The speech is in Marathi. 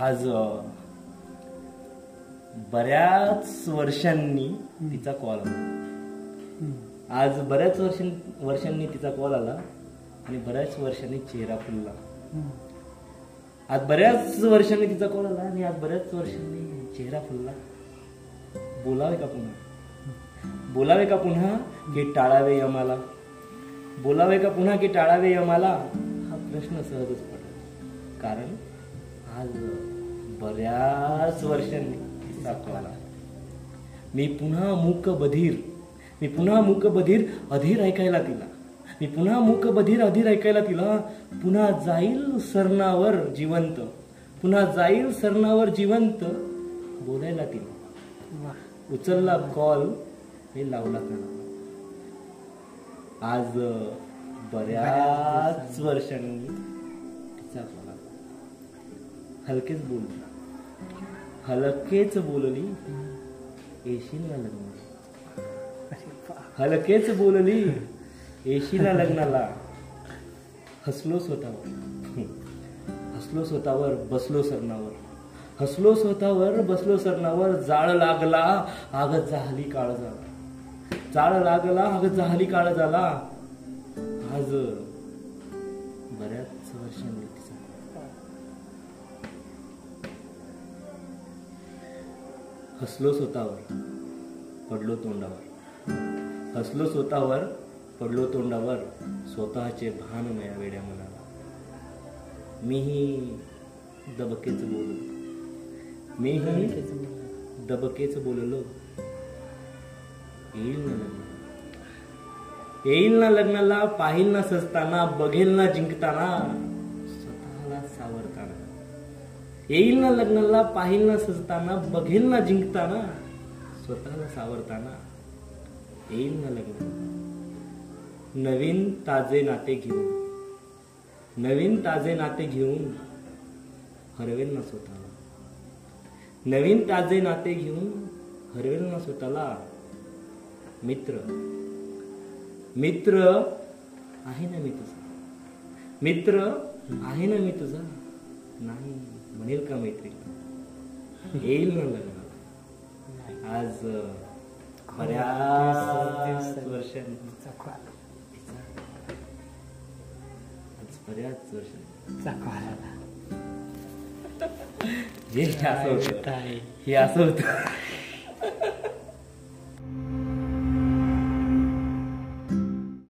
आज बऱ्याच वर्षांनी तिचा कॉल आला. आज बऱ्याच वर्षां वर्षांनी तिचा कॉल आला आणि बऱ्याच वर्षांनी चेहरा फुलला. आज बऱ्याच वर्षांनी तिचा कॉल आला आणि आज बऱ्याच वर्षांनी चेहरा फुलला. बोलावे का पुन्हा? बोलावे का पुन्हा की टाळावे यमाला? बोलावे का पुन्हा की टाळावे यमाला? हा प्रश्न सहजच पडला कारण आज बऱ्याच वर्षांनी आला मी पुन्हा मूक बधीर मी पुन्हा मूक बधीर अधीर ऐकायला तिला. मी पुन्हा मूक बधीर अधीर ऐकायला तिला. पुन्हा जाईल सरणावर जिवंत. पुन्हा जाईल सरणावर जिवंत. बोलायला तिला. उचलला कॉल हे लावला त्याला. आज बऱ्याच वर्षांनी हलकेच बोलली. हलकेच बोलली. येशील ना लग्न हलकेच बोलली. येशील ना लग्नाला. हसलो स्वतःवर. हसलो स्वतःवर बसलो सरणावर. हसलो स्वतःवर बसलो सरणावर. जाळ लागला आग झाली काळ झाला. जाळ लागला आग झाली काळ झाला. आज बऱ्याच वर्षांनी हसलो स्वतःवर पडलो तोंडावर. हसलो स्वतःवर पडलो तोंडावर स्वतःचे भान मया वेड्या मनाला. मीही दबकेच बोललो. मीही दबकेच बोललो. येईल ना लग्न? येईल ना लग्नाला पाहिल ना सजताना बघेल ना जिंकताना स्वतःला सावरताना. येईल ना लग्नाला पाहिल ना सजताना बघेल ना जिंकताना स्वतःला सावरताना. येईल ना लग्न. नवीन ताजे नाते घेऊन. नवीन ताजे नाते घेऊन हरवेल ना स्वतःला. नवीन ताजे नाते घेऊन हरवेल ना स्वतःला मित्र. मित्र आहे ना मी तुझा. मित्र आहे ना मी तुझा. नाही. म्हणेल का मैत्री? येईल ना लग्नाला आज बऱ्याच वर्षांनी. आज बऱ्याच वर्षांनी. हे असं होतं. हे असं होतं.